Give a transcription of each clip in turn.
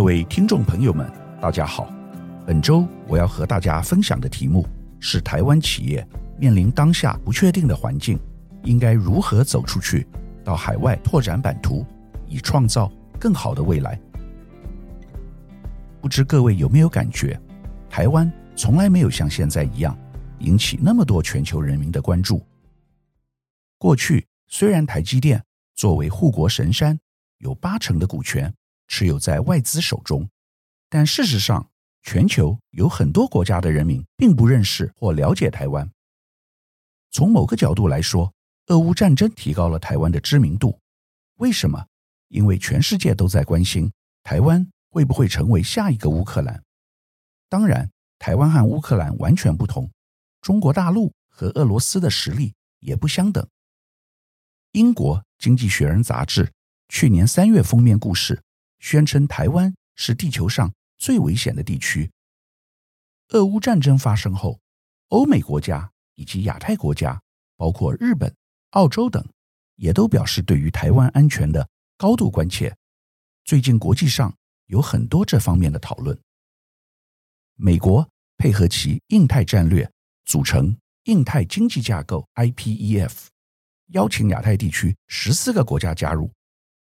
各位听众朋友们，大家好。本周我要和大家分享的题目是：台湾企业面临当下不确定的环境，应该如何走出去，到海外拓展版图，以创造更好的未来？不知各位有没有感觉，台湾从来没有像现在一样引起那么多全球人民的关注。过去虽然台积电作为护国神山，有八成的股权。持有在外资手中，但事实上，全球有很多国家的人民并不认识或了解台湾。从某个角度来说，俄乌战争提高了台湾的知名度。为什么？因为全世界都在关心台湾会不会成为下一个乌克兰。当然，台湾和乌克兰完全不同，中国大陆和俄罗斯的实力也不相等。英国《经济学人》杂志去年三月封面故事。宣称台湾是地球上最危险的地区。俄乌战争发生后，欧美国家以及亚太国家，包括日本、澳洲等，也都表示对于台湾安全的高度关切。最近国际上有很多这方面的讨论。美国配合其印太战略，组成印太经济架构 （IPEF），邀请亚太地区十四个国家加入，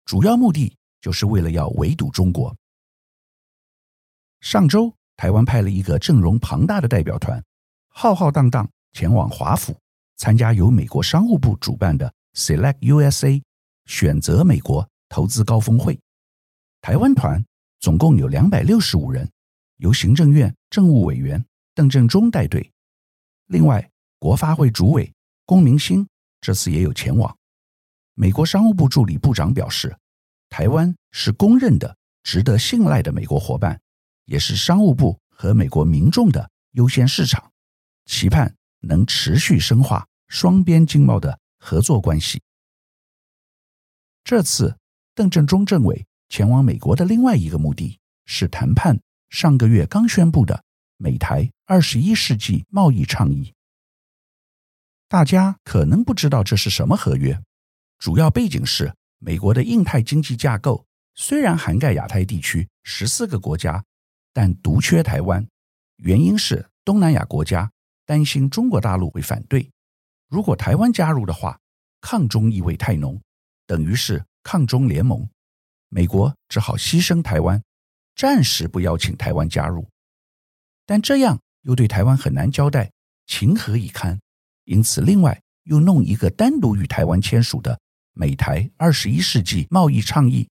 主要目的。就是为了要围堵中国。上周，台湾派了一个阵容庞大的代表团，浩浩荡荡前往华府参加由美国商务部主办的 Select USA 选择美国投资高峰会。台湾团总共有两百六十五人，由行政院政务委员邓正中带队。另外，国发会主委龚明鑫这次也有前往。美国商务部助理部长表示。台湾是公认的、值得信赖的美国伙伴，也是商务部和美国民众的优先市场，期盼能持续深化双边经贸的合作关系。这次邓正中政委前往美国的另外一个目的是谈判上个月刚宣布的美台二十一世纪贸易倡议。大家可能不知道这是什么合约，主要背景是。美国的印太经济架构虽然涵盖亚太地区十四个国家，但独缺台湾。原因是东南亚国家担心中国大陆会反对，如果台湾加入的话，抗中意味太浓，等于是抗中联盟。美国只好牺牲台湾，暂时不邀请台湾加入。但这样又对台湾很难交代，情何以堪？因此，另外又弄一个单独与台湾签署的。美台二十一世纪贸易倡议，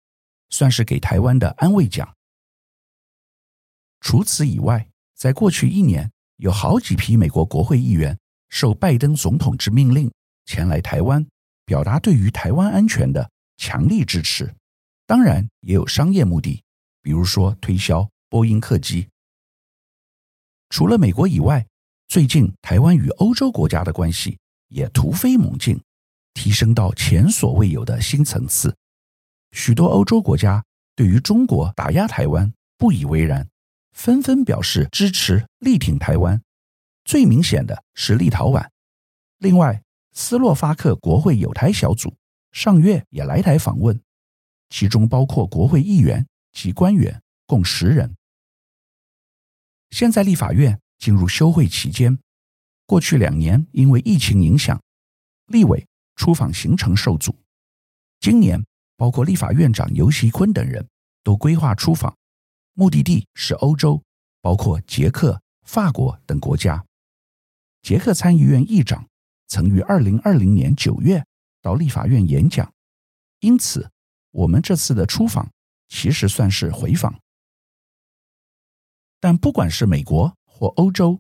算是给台湾的安慰奖。除此以外，在过去一年，有好几批美国国会议员受拜登总统之命令前来台湾，表达对于台湾安全的强力支持。当然，也有商业目的，比如说推销波音客机。除了美国以外，最近台湾与欧洲国家的关系也突飞猛进。提升到前所未有的新层次，许多欧洲国家对于中国打压台湾不以为然，纷纷表示支持力挺台湾。最明显的是立陶宛，另外斯洛伐克国会友台小组上月也来台访问，其中包括国会议员及官员共十人。现在立法院进入休会期间，过去两年因为疫情影响，立委。出访行程受阻，今年包括立法院长游锡坤等人都规划出访，目的地是欧洲，包括捷克、法国等国家。捷克参议院议长曾于二零二零年九月到立法院演讲，因此我们这次的出访其实算是回访。但不管是美国或欧洲，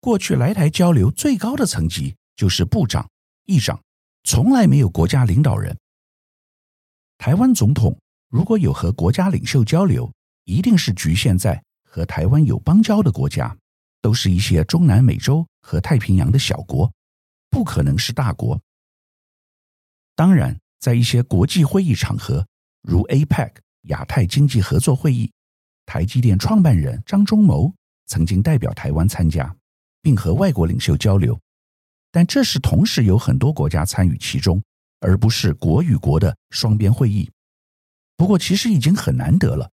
过去来台交流最高的层级就是部长、议长。从来没有国家领导人。台湾总统如果有和国家领袖交流，一定是局限在和台湾有邦交的国家，都是一些中南美洲和太平洋的小国，不可能是大国。当然，在一些国际会议场合，如 APEC 亚太经济合作会议，台积电创办人张忠谋曾经代表台湾参加，并和外国领袖交流。但这是同时有很多国家参与其中，而不是国与国的双边会议。不过，其实已经很难得了。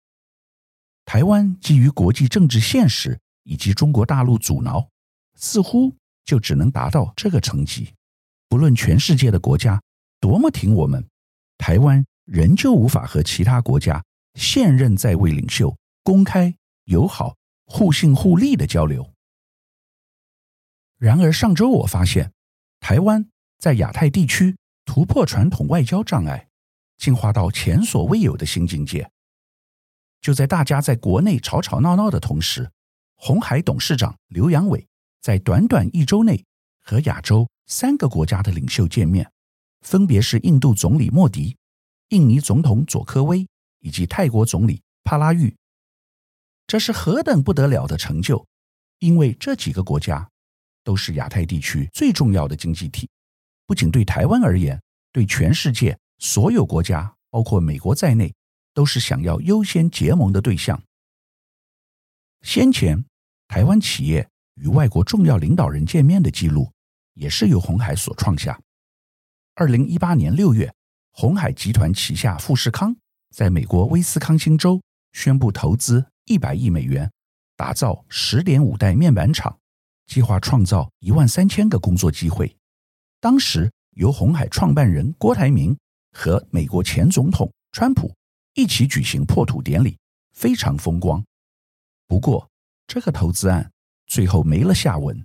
台湾基于国际政治现实以及中国大陆阻挠，似乎就只能达到这个层级。不论全世界的国家多么挺我们，台湾仍旧无法和其他国家现任在位领袖公开友好、互信互利的交流。然而上周我发现，台湾在亚太地区突破传统外交障碍，进化到前所未有的新境界。就在大家在国内吵吵闹闹的同时，鸿海董事长刘扬伟在短短一周内和亚洲三个国家的领袖见面，分别是印度总理莫迪、印尼总统佐科威以及泰国总理帕拉育。这是何等不得了的成就！因为这几个国家都是亚太地区最重要的经济体，不仅对台湾而言，对全世界所有国家，包括美国在内。都是想要优先结盟的对象。先前，台湾企业与外国重要领导人见面的记录，也是由鸿海所创下。二零一八年六月，鸿海集团旗下富士康在美国威斯康星州宣布投资一百亿美元，打造十点五代面板厂，计划创造一万三千个工作机会。当时，由红海创办人郭台铭和美国前总统川普。一起举行破土典礼，非常风光。不过，这个投资案最后没了下文，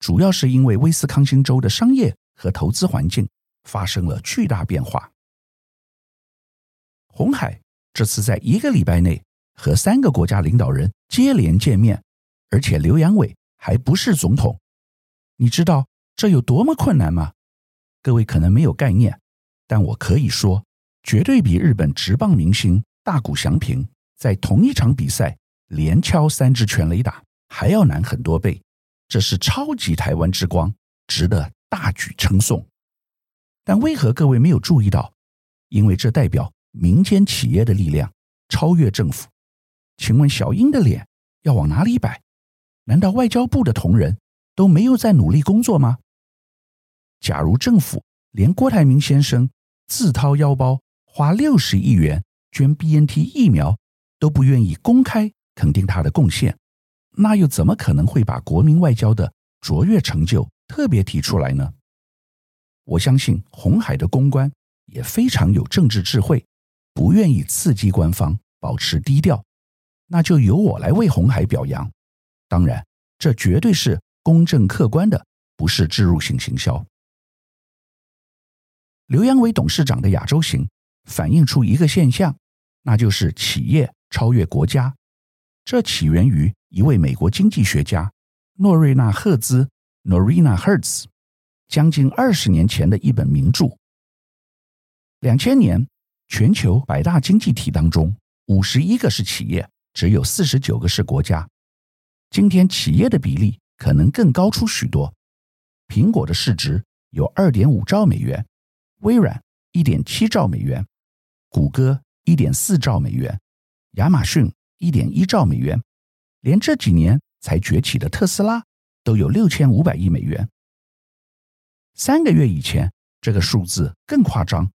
主要是因为威斯康星州的商业和投资环境发生了巨大变化。红海这次在一个礼拜内和三个国家领导人接连见面，而且刘扬伟还不是总统，你知道这有多么困难吗？各位可能没有概念，但我可以说。绝对比日本职棒明星大谷翔平在同一场比赛连敲三支全垒打还要难很多倍，这是超级台湾之光，值得大举称颂。但为何各位没有注意到？因为这代表民间企业的力量超越政府。请问小英的脸要往哪里摆？难道外交部的同仁都没有在努力工作吗？假如政府连郭台铭先生自掏腰包，花六十亿元捐 BNT 疫苗都不愿意公开肯定他的贡献，那又怎么可能会把国民外交的卓越成就特别提出来呢？我相信红海的公关也非常有政治智慧，不愿意刺激官方，保持低调。那就由我来为红海表扬。当然，这绝对是公正客观的，不是置入性行销。刘扬伟董事长的亚洲行。反映出一个现象，那就是企业超越国家。这起源于一位美国经济学家诺瑞纳·赫兹 （Norina Hertz） 将近二十年前的一本名著。两千年，全球百大经济体当中，五十一个是企业，只有四十九个是国家。今天，企业的比例可能更高出许多。苹果的市值有二点五兆美元，微软一点七兆美元。谷歌一点四兆美元，亚马逊一点一兆美元，连这几年才崛起的特斯拉都有六千五百亿美元。三个月以前，这个数字更夸张，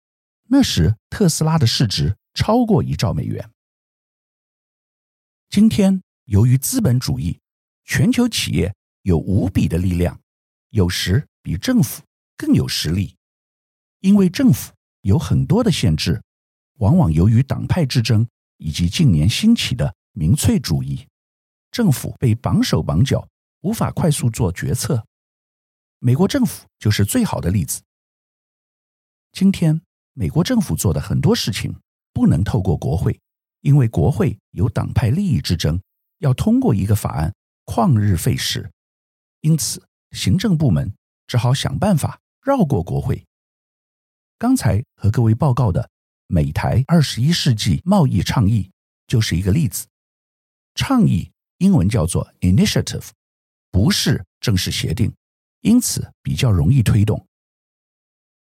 那时特斯拉的市值超过一兆美元。今天，由于资本主义，全球企业有无比的力量，有时比政府更有实力，因为政府有很多的限制。往往由于党派之争以及近年兴起的民粹主义，政府被绑手绑脚，无法快速做决策。美国政府就是最好的例子。今天，美国政府做的很多事情不能透过国会，因为国会有党派利益之争，要通过一个法案旷日费时，因此行政部门只好想办法绕过国会。刚才和各位报告的。美台二十一世纪贸易倡议就是一个例子。倡议英文叫做 initiative，不是正式协定，因此比较容易推动。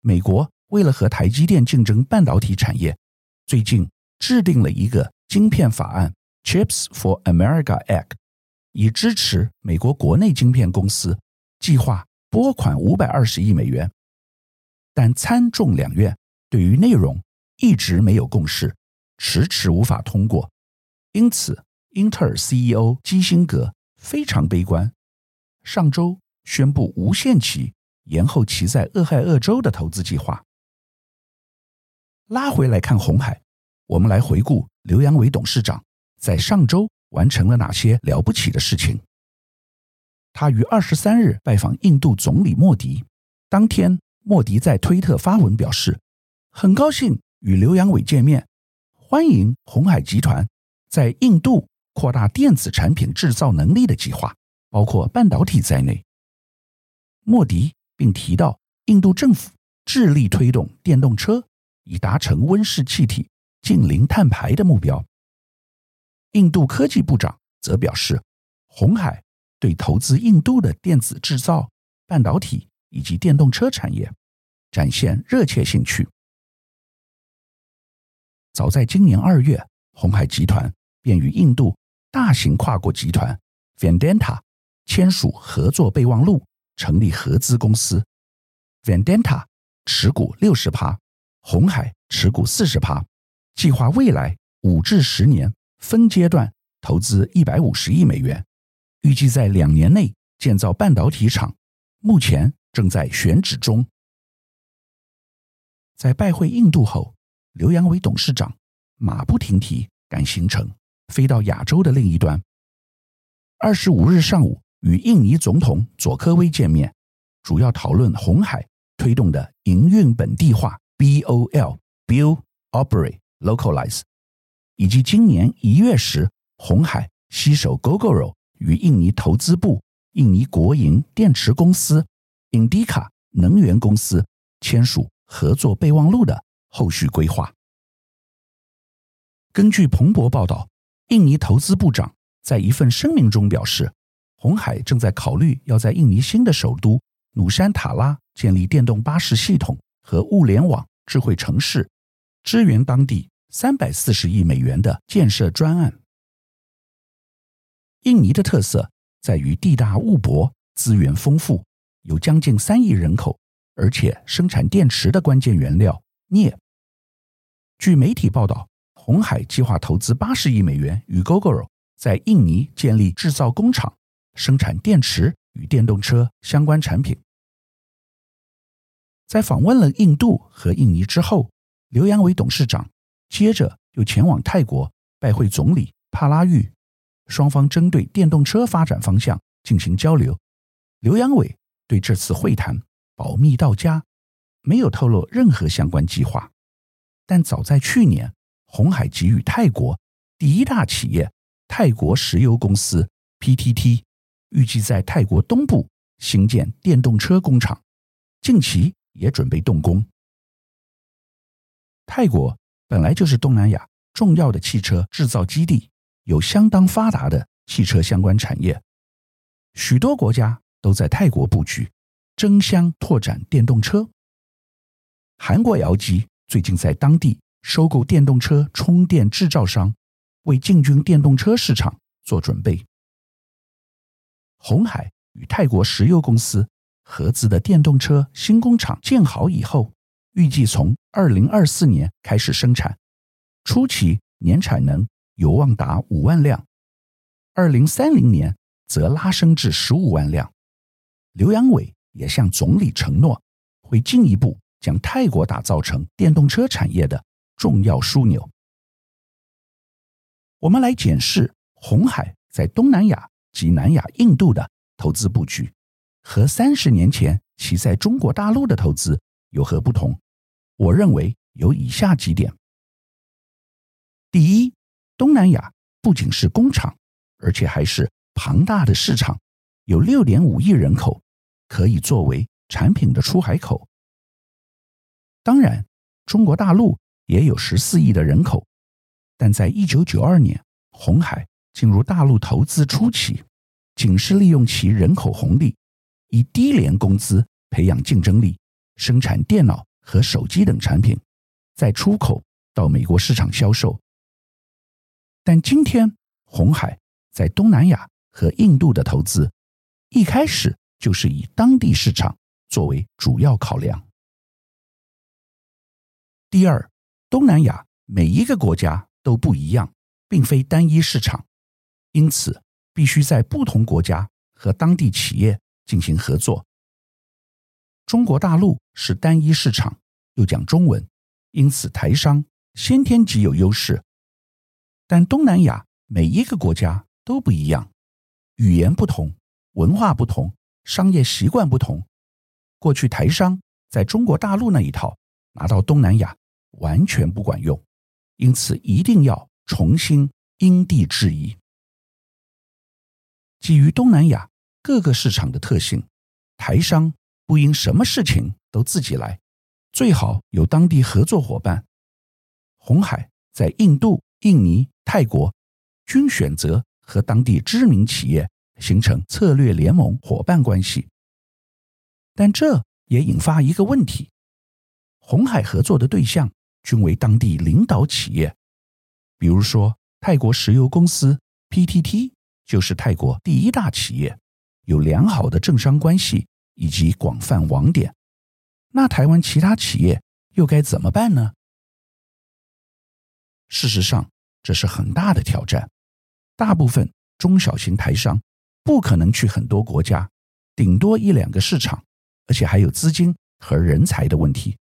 美国为了和台积电竞争半导体产业，最近制定了一个晶片法案 Chips for America Act，以支持美国国内晶片公司，计划拨款五百二十亿美元。但参众两院对于内容，一直没有共识，迟迟无法通过。因此，英特尔 CEO 基辛格非常悲观，上周宣布无限期延后其在俄亥俄州的投资计划。拉回来看红海，我们来回顾刘扬伟董事长在上周完成了哪些了不起的事情。他于二十三日拜访印度总理莫迪，当天莫迪在推特发文表示，很高兴与刘扬伟见面，欢迎鸿海集团在印度扩大电子产品制造能力的计划，包括半导体在内。莫迪并提到，印度政府致力推动电动车，以达成温室气体净零碳排的目标。印度科技部长则表示，鸿海对投资印度的电子制造、半导体以及电动车产业展现热切兴趣。早在今年二月，鸿海集团便与印度大型跨国集团 Vedanta 签署合作备忘录，成立合资公司。Vedanta 持股六十趴，鸿海持股四十趴，计划未来五至十年分阶段投资一百五十亿美元，预计在两年内建造半导体厂，目前正在选址中。在拜会印度后，刘扬伟董事长马不停蹄赶行程，飞到亚洲的另一端。二十五日上午与印尼总统佐科威见面，主要讨论鸿海推动的营运本地化 （BOL, Build, Operate, Localize），以及今年一月时鸿海携手 Gogoro 与印尼投资部、印尼国营电池公司 Indica 能源公司签署合作备忘录的。后续规划。根据彭博报道，印尼投资部长在一份声明中表示，鸿海正在考虑要在印尼新的首都努山塔拉建立电动巴士系统和物联网智慧城市，支援当地三百四十亿美元的建设专案。印尼的特色在于地大物博，资源丰富，有将近三亿人口，而且生产电池的关键原料。镍。据媒体报道，鸿海计划投资八十亿美元与 Gogoro 在印尼建立制造工厂，生产电池与电动车相关产品。在访问了印度和印尼之后，刘扬伟董事长接着又前往泰国拜会总理帕拉育，双方针对电动车发展方向进行交流。刘阳伟对这次会谈保密到家。没有透露任何相关计划，但早在去年，红海给予泰国第一大企业泰国石油公司 PTT 预计在泰国东部新建电动车工厂，近期也准备动工。泰国本来就是东南亚重要的汽车制造基地，有相当发达的汽车相关产业，许多国家都在泰国布局，争相拓展电动车。韩国 LG 最近在当地收购电动车充电制造商，为进军电动车市场做准备。鸿海与泰国石油公司合资的电动车新工厂建好以后，预计从二零二四年开始生产，初期年产能有望达五万辆，二零三零年则拉升至十五万辆。刘扬伟也向总理承诺，会进一步。将泰国打造成电动车产业的重要枢纽。我们来检视鸿海在东南亚及南亚印度的投资布局，和三十年前其在中国大陆的投资有何不同？我认为有以下几点：第一，东南亚不仅是工厂，而且还是庞大的市场，有六点五亿人口，可以作为产品的出海口。当然，中国大陆也有十四亿的人口，但在一九九二年，红海进入大陆投资初期，仅是利用其人口红利，以低廉工资培养竞争力，生产电脑和手机等产品，再出口到美国市场销售。但今天，红海在东南亚和印度的投资，一开始就是以当地市场作为主要考量。第二，东南亚每一个国家都不一样，并非单一市场，因此必须在不同国家和当地企业进行合作。中国大陆是单一市场，又讲中文，因此台商先天极有优势。但东南亚每一个国家都不一样，语言不同，文化不同，商业习惯不同。过去台商在中国大陆那一套拿到东南亚完全不管用，因此一定要重新因地制宜。基于东南亚各个市场的特性，台商。不应什么事情都自己来，最好有当地合作伙伴。红海在印度、印尼、泰国均选择和当地知名企业形成策略联盟伙伴关系，但这也引发一个问题：红海合作的对象均为当地领导企业，比如说泰国石油公司 PTT 就是泰国第一大企业，有良好的政商关系。以及广泛网点，那台湾其他企业又该怎么办呢？事实上，这是很大的挑战。大部分中小型台商不可能去很多国家，顶多一两个市场，而且还有资金和人才的问题。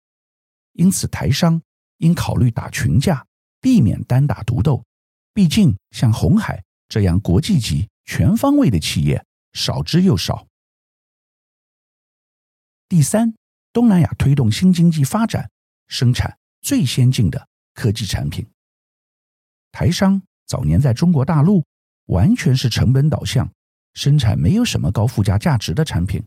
因此，台商应考虑打群架，避免单打独斗。毕竟，像红海这样国际级、全方位的企业少之又少。第三，东南亚推动新经济发展，生产最先进的科技产品。台商早年在中国大陆完全是成本导向，生产没有什么高附加价值的产品。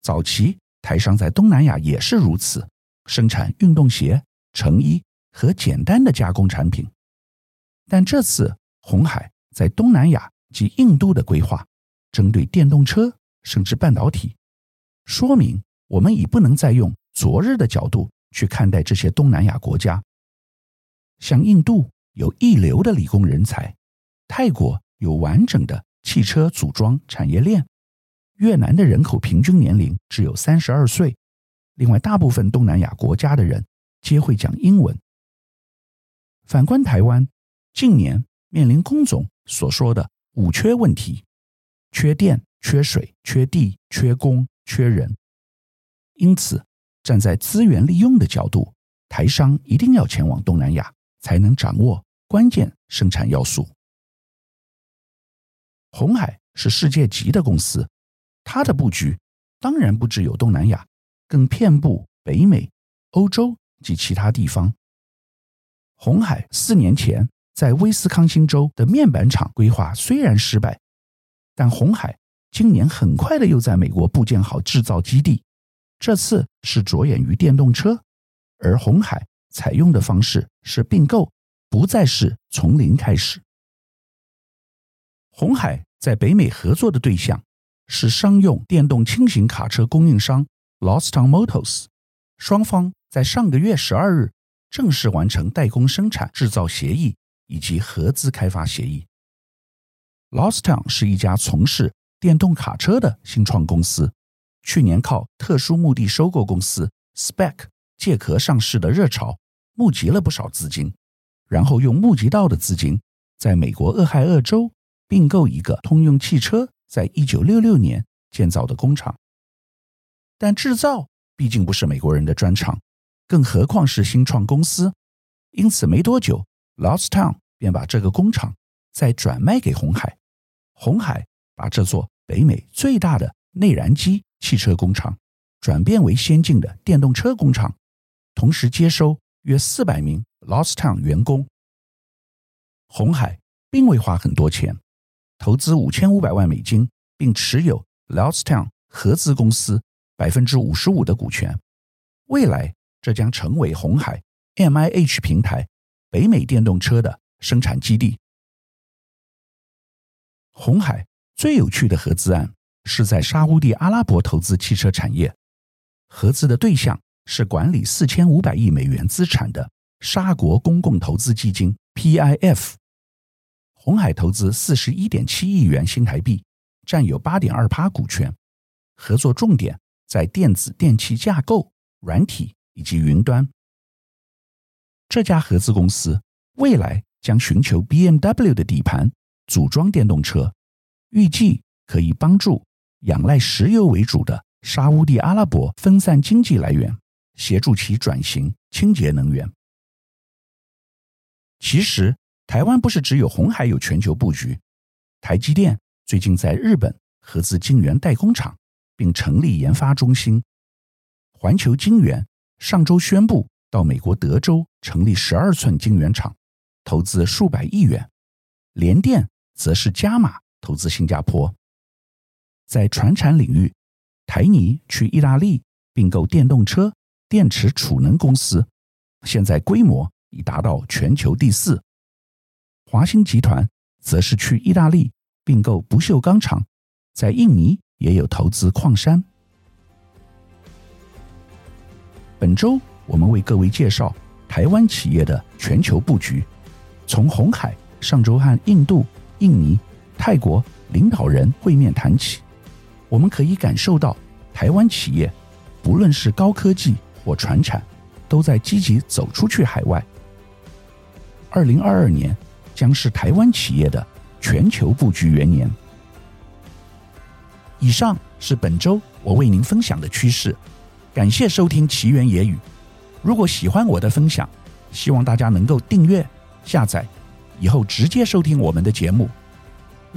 早期台商在东南亚也是如此，生产运动鞋、成衣和简单的加工产品。但这次红海在东南亚及印度的规划，针对电动车甚至半导体。说明我们已不能再用昨日的角度去看待这些东南亚国家。像印度有一流的理工人才，泰国有完整的汽车组装产业链，越南的人口平均年龄只有三十二岁。另外，大部分东南亚国家的人皆会讲英文。反观台湾，近年面临工总所说的“五缺”问题：缺电、缺水、缺地、缺工。缺人，因此站在资源利用的角度，台商一定要前往东南亚，才能掌握关键生产要素。红海是世界级的公司，它的布局当然不只有东南亚，更遍布北美、欧洲及其他地方。红海四年前在威斯康星州的面板厂规划虽然失败，但红海。今年很快的又在美国布建好制造基地，这次是着眼于电动车，而红海采用的方式是并购，不再是从零开始。鸿海在北美合作的对象是商用电动轻型卡车供应商 Lostown Motors，双方在上个月十二日正式完成代工生产制造协议以及合资开发协议。Lostown 是一家从事电动卡车的新创公司，去年靠特殊目的收购公司 SPAC 借壳上市的热潮，募集了不少资金，然后用募集到的资金，在美国俄亥俄州并购一个通用汽车在一九六六年建造的工厂。但制造毕竟不是美国人的专长，更何况是新创公司，因此没多久，Lost Town 便把这个工厂再转卖给红海，红海。把这座北美最大的内燃机汽车工厂转变为先进的电动车工厂，同时接收约四百名 Lostown 员工。红海并未花很多钱，投资五千五百万美金，并持有 Lordstown 合资公司百分之五十五的股权。未来，这将成为红海 MIH 平台北美电动车的生产基地。红海。最有趣的合资案是在沙乌地阿拉伯投资汽车产业，合资的对象是管理四千五百亿美元资产的沙国公共投资基金 PIF。红海投资四十一点七亿元新台币，占有八点二趴股权，合作重点在电子电器架构、软体以及云端。这家合资公司未来将寻求 BMW 的底盘。组装电动车，预计可以帮助仰赖石油为主的沙乌地阿拉伯分散经济来源，协助其转型清洁能源。其实，台湾不是只有红海有全球布局，台积电最近在日本合资晶圆代工厂，并成立研发中心。环球晶圆上周宣布到美国德州成立十二寸晶圆厂，投资数百亿元。联电则是加码投资新加坡。在船产领域，台泥去意大利并购电动车电池储能公司，现在规模已达到全球第四。华新集团则是去意大利并购不锈钢厂，在印尼也有投资矿山。本周我们为各位介绍台湾企业的全球布局，从鸿海上周和印度、印尼、泰国领导人会面谈起，我们可以感受到台湾企业不论是高科技或传产，都在积极走出去海外。二零二二年将是台湾企业的全球布局元年。以上是本周我为您分享的趋势。感谢收听奇缘野语。如果喜欢我的分享，希望大家能够订阅、下载，以后直接收听我们的节目。